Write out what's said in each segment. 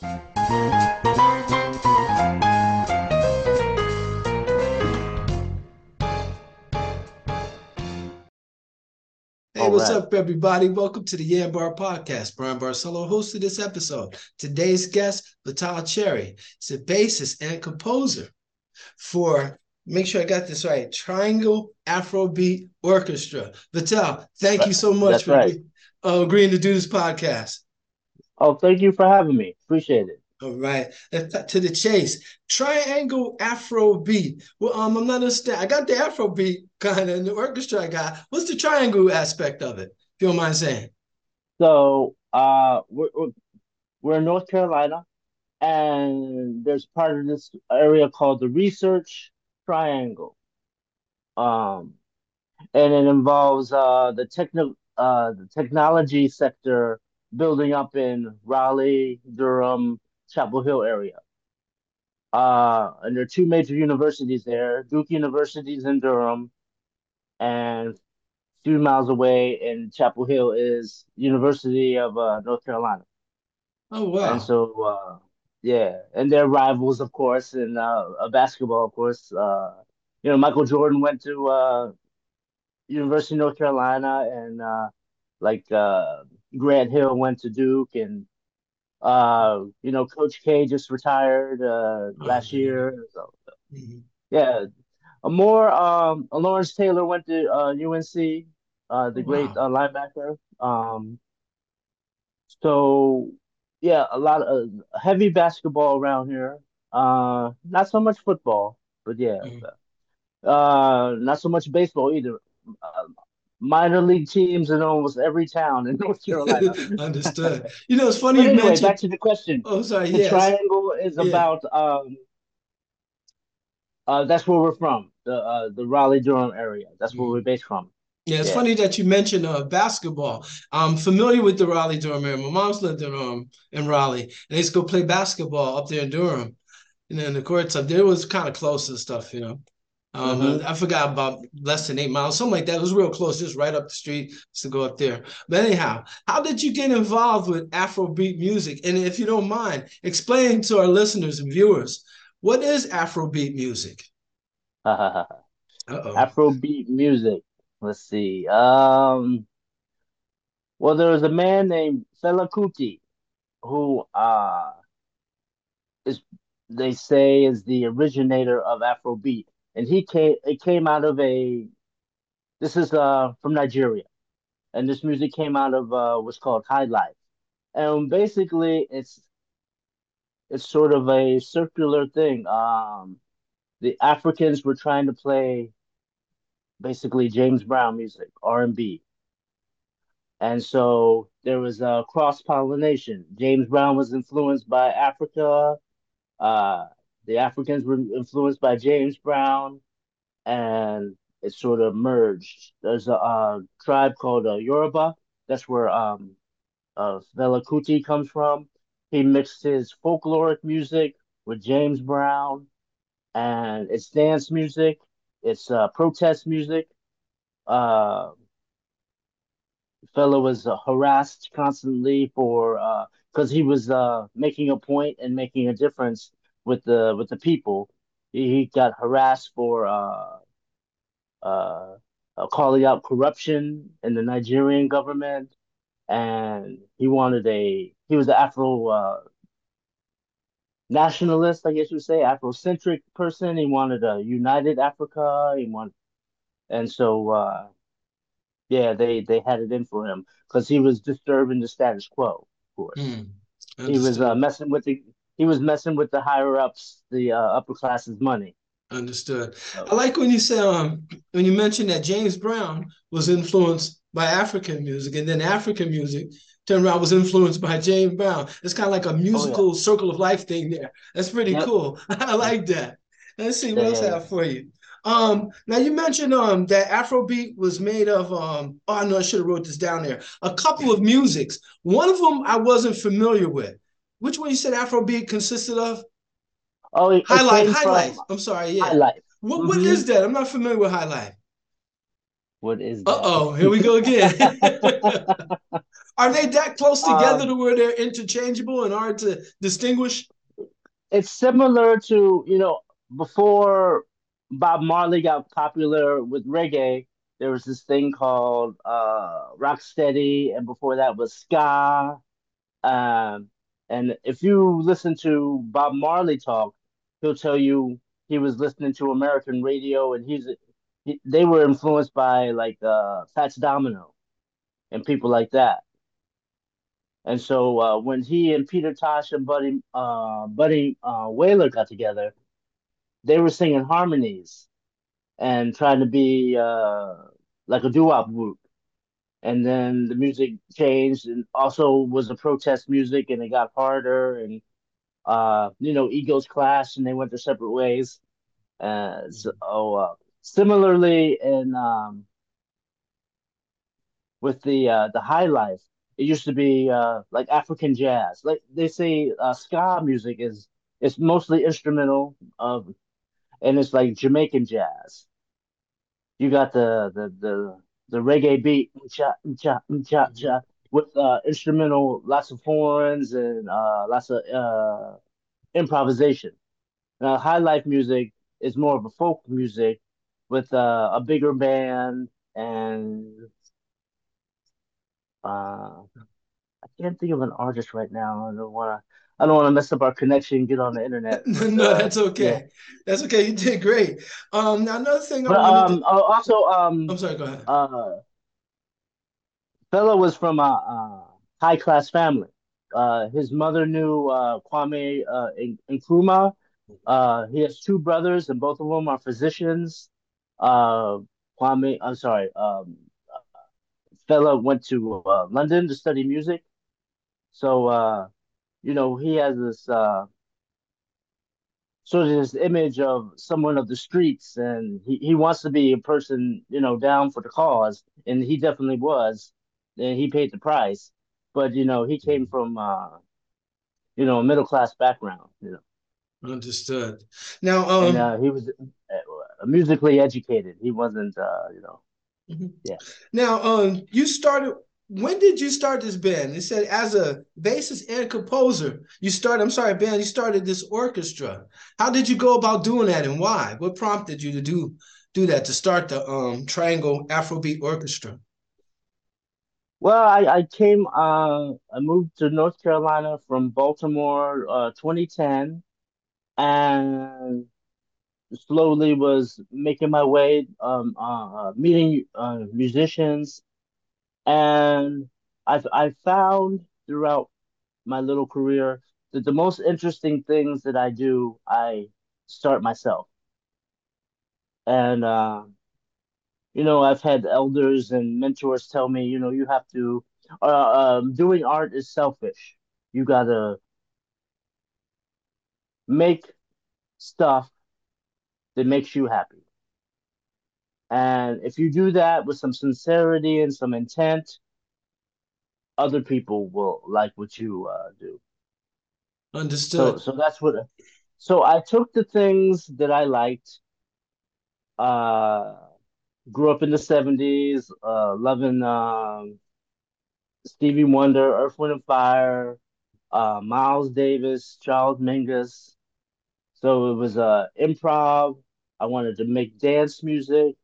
Hey, what's up, everybody? Welcome to the YanBar Podcast. Bryan Barcelo hosted this episode. Today's guest, Vattel Cherry, is a bassist and composer for, make sure I got this right, Triangle Afrobeat Orchestra. Vattel, thank you so much That's for right. uh, agreeing to do this podcast. Oh, thank you for having me. Appreciate it. All right, to the chase. Triangle Afro beat. Well, um, I'm not understand. I got the Afro beat kind of in the orchestra. I got. What's the triangle aspect of it? If you don't mind saying. So, uh, we're we're in North Carolina, and there's part of this area called the Research Triangle. Um, and it involves uh the techno uh the technology sector building up in Raleigh, Durham, Chapel Hill area. Uh, and there are two major universities there. Duke University is in Durham, and a few miles away in Chapel Hill is University of uh, North Carolina. Oh wow! And so, uh, yeah, and they're rivals, of course, in uh, basketball, of course. Uh, you know, Michael Jordan went to uh, University of North Carolina, and uh, like uh, Grant Hill went to Duke, and uh, you know, Coach K just retired uh, last year. So, mm-hmm. yeah, a more um, Lawrence Taylor went to uh, UNC, uh, the great uh, linebacker. Um, so yeah, a lot of heavy basketball around here. Uh, not so much football, but yeah, mm-hmm. uh, not so much baseball either. Minor league teams in almost every town in North Carolina. Understood. You know, it's funny. anyway, mentioned... back to the question. Oh, sorry. The yes. triangle is yeah. about. Um, uh, that's where we're from, the uh, the Raleigh Durham area. That's where we're based from. Yeah, it's yeah. funny that you mentioned uh, basketball. I'm familiar with the Raleigh Durham area. My mom's lived in um in Raleigh, and they used to go play basketball up there in Durham. And then the courts up there was kind of close and stuff, you know. Um, mm-hmm. I forgot about less than eight miles, something like that. It was real close, just right up the street to go up there. But anyhow, how did you get involved with Afrobeat music? And if you don't mind, explain to our listeners and viewers what is Afrobeat music? Uh, Afrobeat music. Let's see. Um, well, there was a man named Fela Kuti who uh, is they say is the originator of Afrobeat and he came. It came out of a. This is uh from Nigeria, and this music came out of uh what's called high life, and basically it's it's sort of a circular thing. Um, the Africans were trying to play basically James Brown music, R and B, and so there was a cross pollination. James Brown was influenced by Africa. Uh, the Africans were influenced by James Brown, and it sort of merged. There's a, a tribe called uh, Yoruba. That's where um, uh, Kuti comes from. He mixed his folkloric music with James Brown, and it's dance music. It's uh, protest music. Uh, Fela was uh, harassed constantly for because uh, he was uh, making a point and making a difference with the with the people. He, he got harassed for uh, uh, uh, calling out corruption in the Nigerian government, and he wanted a he was an Afro uh, nationalist, I guess you would say, Afrocentric person. He wanted a united Africa. He wanted, and so uh, yeah, they they had it in for him because he was disturbing the status quo. Of course, mm, he was uh, messing with the he was messing with the higher ups, the uh, upper classes' money. Understood. I like when you said um when you mentioned that James Brown was influenced by African music, and then African music turned around was influenced by James Brown. It's kind of like a musical oh, yeah. circle of life thing there. That's pretty yep. cool. I like that. Let's see what yeah, else I have for you. Um, now you mentioned um that Afrobeat was made of um oh no I should have wrote this down there. A couple of musics. One of them I wasn't familiar with. Which one you said Afrobeat consisted of? Oh, it, High Life. High Life. I'm sorry. Yeah. High Life. What, mm-hmm. what is that? I'm not familiar with High Life. What is that? Uh oh, here we go again. Are they that close together um, to where they're interchangeable and hard to distinguish? It's similar to, you know, before Bob Marley got popular with reggae, there was this thing called uh, rocksteady, and before that was ska. Um, and if you listen to Bob Marley talk, he'll tell you he was listening to American radio, and he's he, they were influenced by like uh, Fats Domino and people like that. And so uh, when he and Peter Tosh and Buddy uh, Buddy uh, Wailer got together, they were singing harmonies and trying to be uh, like a doo-wop group. And then the music changed and also was a protest music and it got harder and uh, you know, egos clashed and they went their separate ways. Uh, so uh, similarly in um, with the uh, the high life, it used to be uh, like African jazz. Like they say, uh, ska music is it's mostly instrumental of, and it's like Jamaican jazz. You got the the the the reggae beat, cha cha cha with uh, instrumental, lots of horns and uh, lots of uh, improvisation. Now, high life music is more of a folk music with uh, a bigger band and uh, I can't think of an artist right now. I don't want to. I don't want to mess up our connection. Get on the internet. no, that's okay. Yeah. That's okay. You did great. Um, now another thing. But um, to... Uh, also um, I'm sorry. Go ahead. Uh, Fela was from a, a high class family. Uh, his mother knew uh, Kwame uh, Nkrumah. Uh, he has two brothers, and both of them are physicians. Uh, Kwame, I'm sorry, um, Fela went to uh, London to study music. So, uh, you know, he has this uh, sort of this image of someone of the streets, and he, he wants to be a person, you know, down for the cause, and he definitely was, and he paid the price. But you know, he came from, uh, you know, a middle class background. You know, understood. Now, um, and, uh, he was uh, musically educated. He wasn't, uh, you know, Mm-hmm. Yeah. Now, um, you started. When did you start this band? It said as a bassist and composer. You started. I'm sorry, band. You started this orchestra. How did you go about doing that, and why? What prompted you to do do that to start the um, Triangle Afrobeat Orchestra? Well, I, I came. Uh, I moved to North Carolina from Baltimore, uh, 2010, and slowly was making my way, um, uh, uh, meeting uh, musicians, and I I found throughout my little career that the most interesting things that I do, I start myself, and uh, you know I've had elders and mentors tell me, you know, you have to, uh, um, doing art is selfish. You gotta make stuff that makes you happy. And if you do that with some sincerity and some intent, other people will like what you uh, do. Understood. So, so that's what. So I took the things that I liked. Uh, grew up in the seventies, uh, loving um, Stevie Wonder, Earth, Wind and Fire, uh, Miles Davis, Charles Mingus. So it was uh, improv, I wanted to make dance music.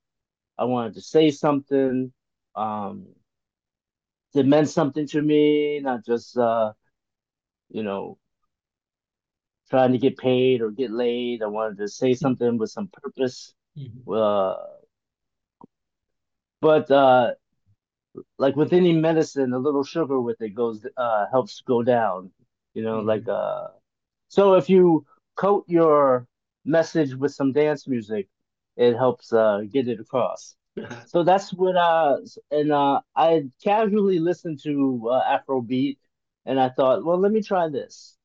I wanted to say something um, that meant something to me, not just uh, you know trying to get paid or get laid. I wanted to say something with some purpose. Mm-hmm. Uh, but uh, like with any medicine, a little sugar with it goes uh, helps go down. You know, mm-hmm. like uh, so if you coat your message with some dance music, it helps uh, get it across. so that's what uh and uh I casually listened to uh, Afrobeat and I thought, well, let me try this.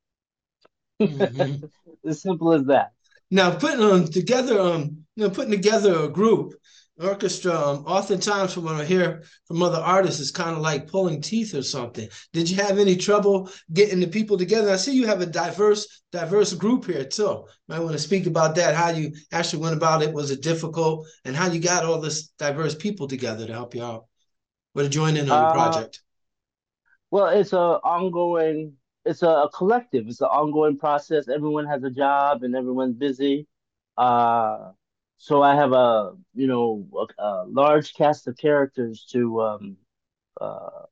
Mm-hmm. as simple as that. Now putting um, together um you know putting together a group orchestra, um, oftentimes from what I hear from other artists, is kind of like pulling teeth or something. Did you have any trouble getting the people together? I see you have a diverse, diverse group here too. Might want to speak about that. How you actually went about it? Was it difficult? And how you got all this diverse people together to help you out? Or to join in on uh, project? Well, it's a ongoing. It's a, a collective. It's an ongoing process. Everyone has a job and everyone's busy. Uh, so I have a you know a, a large cast of characters to um, uh,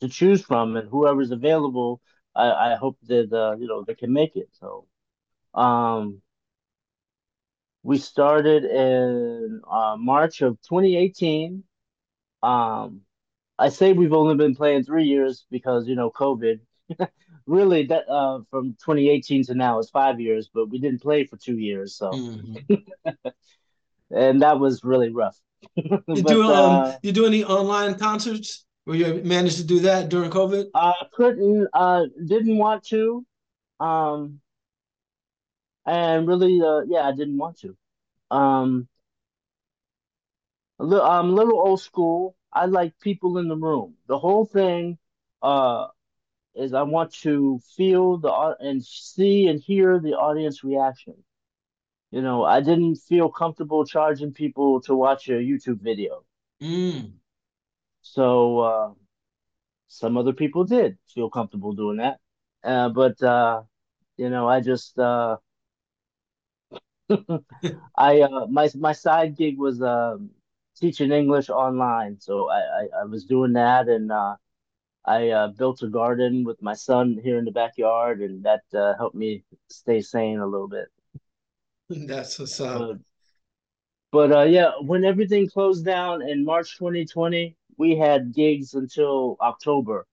to choose from, and whoever's available, I, I hope that uh, you know they can make it. So, um, we started in uh, March of 2018. Um, I say we've only been playing three years because you know COVID. really, that uh, from 2018 to now is five years, but we didn't play for two years, so. Mm-hmm. and that was really rough. you but, do um, uh, you do any online concerts? Where you managed to do that during COVID? I couldn't, uh, didn't want to, um, and really, uh, yeah, I didn't want to. Um, a little, I'm a little old school. I like people in the room. The whole thing, uh, is I want to feel the and see and hear the audience reaction you know, I didn't feel comfortable charging people to watch a YouTube video. Mm. So uh, some other people did feel comfortable doing that. Uh, but uh, you know, I just uh, I uh, my my side gig was um, teaching English online, so I, I, I was doing that, and uh, I uh, built a garden with my son here in the backyard, and that uh, helped me stay sane a little bit. That's what's up. But, but uh, yeah, when everything closed down in March 2020, we had gigs until October,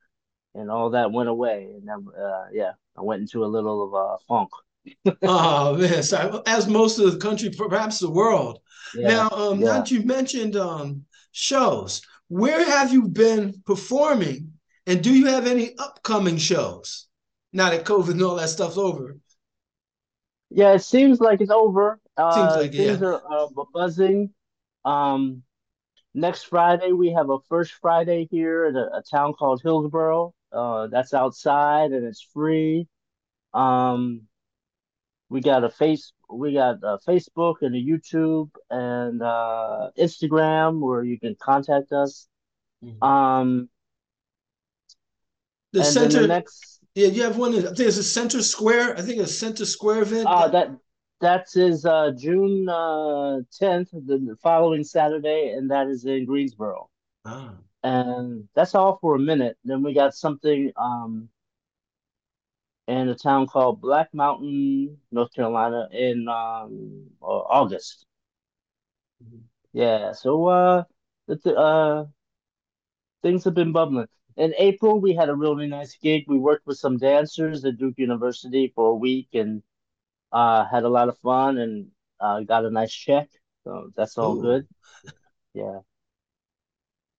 and all that went away. And then, uh, yeah, I went into a little of a funk. oh man, so as most of the country, perhaps the world. Yeah, now, um, yeah. now you mentioned um, shows. Where have you been performing, and do you have any upcoming shows? Now that COVID and all that stuff's over. Yeah, it seems like it's over. Uh, like things yeah. are uh, buzzing. Um, next Friday we have a first Friday here at a, a town called Hillsborough. Uh, that's outside and it's free. Um, we got a face, we got a Facebook and a YouTube and uh, Instagram where you can contact us. Mm-hmm. Um, the center the next yeah, you have one. I think it's a Center Square. I think it's a Center Square event. Uh, that that is uh, June uh, tenth, the following Saturday, and that is in Greensboro. Ah. And that's all for a minute. Then we got something um, in a town called Black Mountain, North Carolina, in um, uh, August. Mm-hmm. Yeah, so uh, the, uh, things have been bubbling in April, we had a really nice gig. We worked with some dancers at Duke University for a week and uh, had a lot of fun and uh, got a nice check. So that's all Ooh. good. Yeah.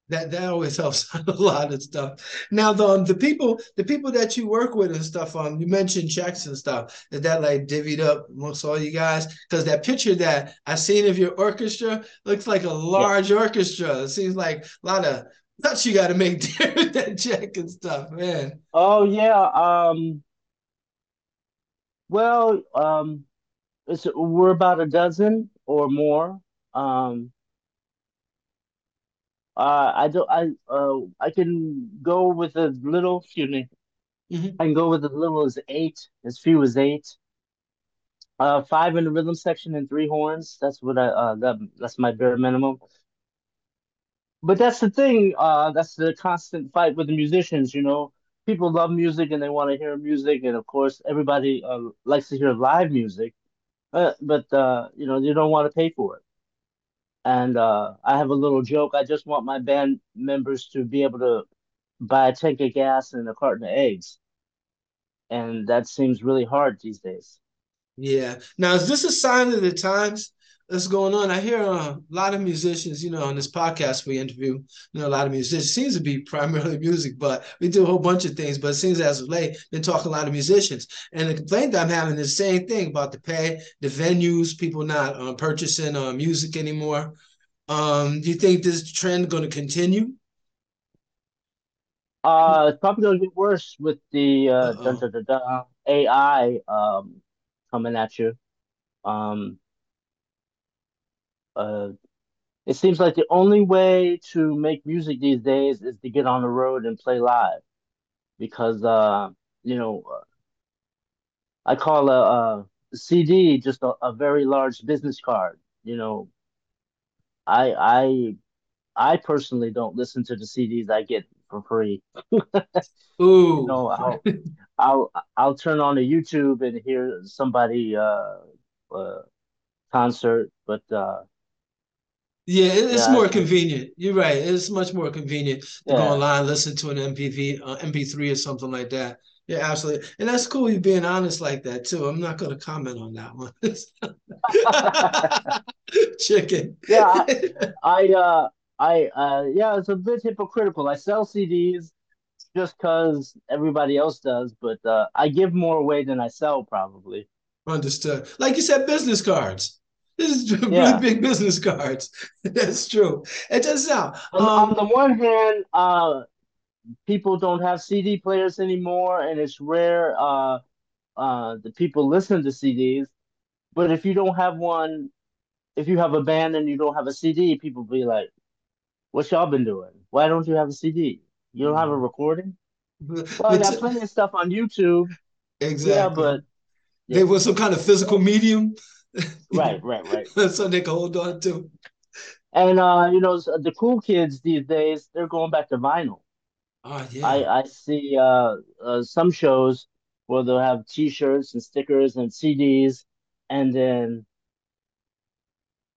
That that always helps a lot of stuff. Now the um, the people the people that you work with and stuff um you mentioned checks and stuff is that like divvied up amongst all you guys because that picture that I seen of your orchestra looks like a large yeah. orchestra. It seems like a lot of that's you got to make that check and stuff, man. Oh yeah. Um. Well, um, it's we're about a dozen or more. Um. Uh, I don't. I uh. I can go with as little. Excuse me. Mm-hmm. I can go with as little as eight, as few as eight. Uh, five in the rhythm section and three horns. That's what I. Uh, that that's my bare minimum but that's the thing. Uh, that's the constant fight with the musicians. You know, people love music and they want to hear music, and of course, everybody uh, likes to hear live music. Uh, but uh, you know, you don't want to pay for it. And uh, I have a little joke. I just want my band members to be able to buy a tank of gas and a carton of eggs, and that seems really hard these days. Yeah. Now, is this a sign of the times? That's going on. I hear uh, a lot of musicians, you know, on this podcast we interview, you know, a lot of musicians. It seems to be primarily music, but we do a whole bunch of things. But it seems as of late, been talking a lot of musicians. And the complaint that I'm having is the same thing about the pay, the venues, people not uh, purchasing uh, music anymore. Um, do you think this trend going to continue? Uh, it's probably going to get worse with the uh, dun, dun, dun, dun, AI um, coming at you. Um, uh, it seems like the only way to make music these days is to get on the road and play live because uh, you know I call a, a CD just a, a, very large business card. You know, I I I personally don't listen to the CDs I get for free. Ooh, you know, I'll, I'll I'll turn on the YouTube and hear somebody uh, uh concert, but uh yeah, it's yeah, more convenient. You're right. It's much more convenient to yeah. go online, listen to an MPV, uh, MP3 or something like that. Yeah, absolutely. And that's cool you being honest like that too. I'm not going to comment on that one. Chicken. Yeah, I, I, uh, I, uh, yeah, it's a bit hypocritical. I sell CDs just because everybody else does, but uh, I give more away than I sell, probably. Understood. Like you said, business cards. This is really yeah. big business cards. That's true. It does sound. Um, on the one hand, uh, people don't have CD players anymore, and it's rare uh, uh, the people listen to CDs. But if you don't have one, if you have a band and you don't have a CD, people be like, "What y'all been doing? Why don't you have a CD? You don't have a mm-hmm. recording?" Well, I got plenty of stuff on YouTube. Exactly. Yeah, but yeah. they were some kind of physical medium. right, right, right. so they can hold on to. And uh, you know, the cool kids these days, they're going back to vinyl. Oh, yeah. I, I see uh, uh, some shows where they'll have T-shirts and stickers and CDs, and then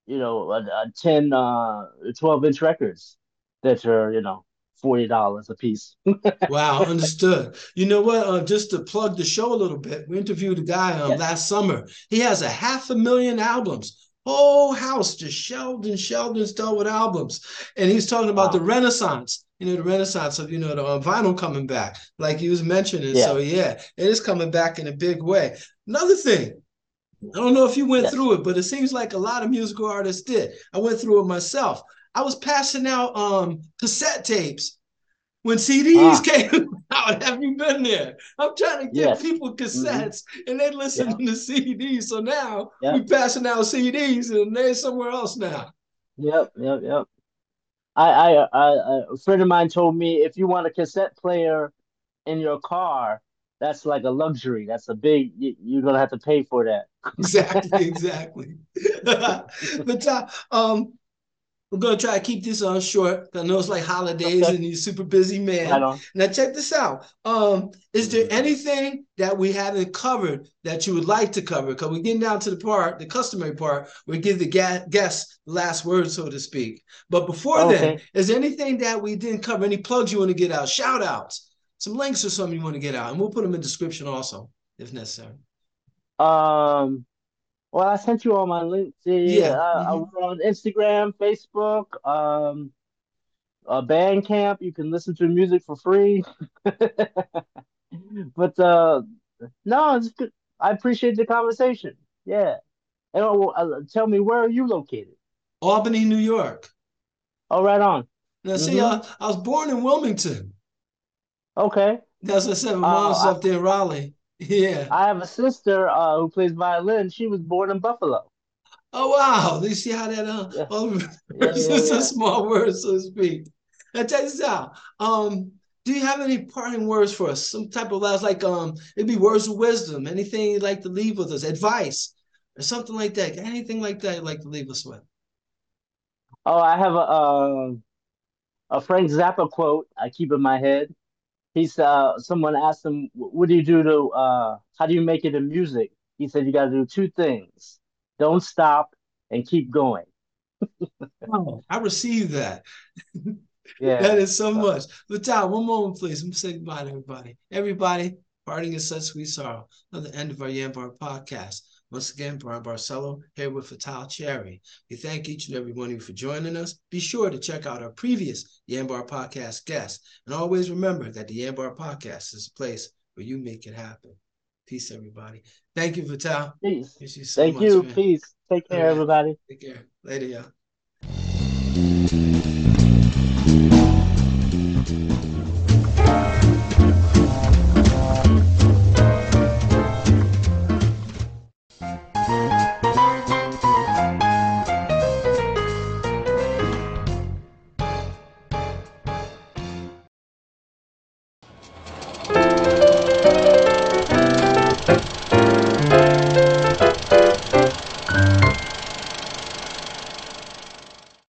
you know, a, a 10, uh, 12 inch records that are you know forty dollars a piece. wow, understood. You know what? Uh, just to plug the show a little bit, we interviewed a guy um, yes. last summer. He has a half a million albums whole house just shelved and shelved and stuff with albums. And he's talking about wow. the Renaissance, you know, the Renaissance of, you know, the uh, vinyl coming back, like he was mentioning. Yeah. So, yeah, it is coming back in a big way. Another thing, I don't know if you went yes. through it, but it seems like a lot of musical artists did. I went through it myself. I was passing out um, cassette tapes when CDs ah. came out. Have you been there? I'm trying to get yes. people mm-hmm. cassettes mm-hmm. and they listen yeah. to CDs. So now yep. we're passing out CDs and they're somewhere else now. Yep, yep, yep. I, I, I, a friend of mine told me if you want a cassette player in your car, that's like a luxury. That's a big. You, are gonna have to pay for that. exactly, exactly. but uh, um, we're gonna try to keep this on short. I know it's like holidays okay. and you're super busy man. Now check this out. Um, is there anything that we haven't covered that you would like to cover? Because we're getting down to the part, the customary part, we give the guests the last word, so to speak. But before okay. then, is there anything that we didn't cover? Any plugs you want to get out? Shout outs, some links or something you want to get out, and we'll put them in description also if necessary. Um, well, I sent you all my links. Yeah, uh, mm-hmm. we're on Instagram, Facebook, um, uh, Bandcamp. You can listen to music for free. but uh, no, it's good. I appreciate the conversation. Yeah, and uh, uh, tell me where are you located? Albany, New York. Oh, right on. Now, mm-hmm. see, uh, I was born in Wilmington. Okay. That's what I said. My mom's uh, up there in Raleigh. Yeah. I have a sister uh, who plays violin. She was born in Buffalo. Oh wow! Do you see how that uh, yeah. oh, yeah, yeah, small word, so to speak. Now check this out. Um, do you have any parting words for us? Some type of last, like um, it'd be words of wisdom. Anything you'd like to leave with us? Advice or something like that? Anything like that you'd like to leave us with? Oh, I have a uh, a Frank Zappa quote I keep in my head he's uh someone asked him what do you do to uh how do you make it in music? He said you got to do two things. Don't stop and keep going. Oh, i received that. Yeah. That is so much. But Tom, one moment please. I'm saying goodbye to everybody. Everybody parting is such sweet sorrow. At the end of our YanBar podcast once again, Bryan Barcelo here with Vattel Cherry. We thank each and every one of you for joining us. Be sure to check out our previous YanBar Podcast guests. And always remember that the YanBar Podcast is a place where you make it happen. Peace, everybody. Thank you, Vattel. Peace. You so Thank much, you. Peace. Take care, right. everybody. Take care. Later, y'all.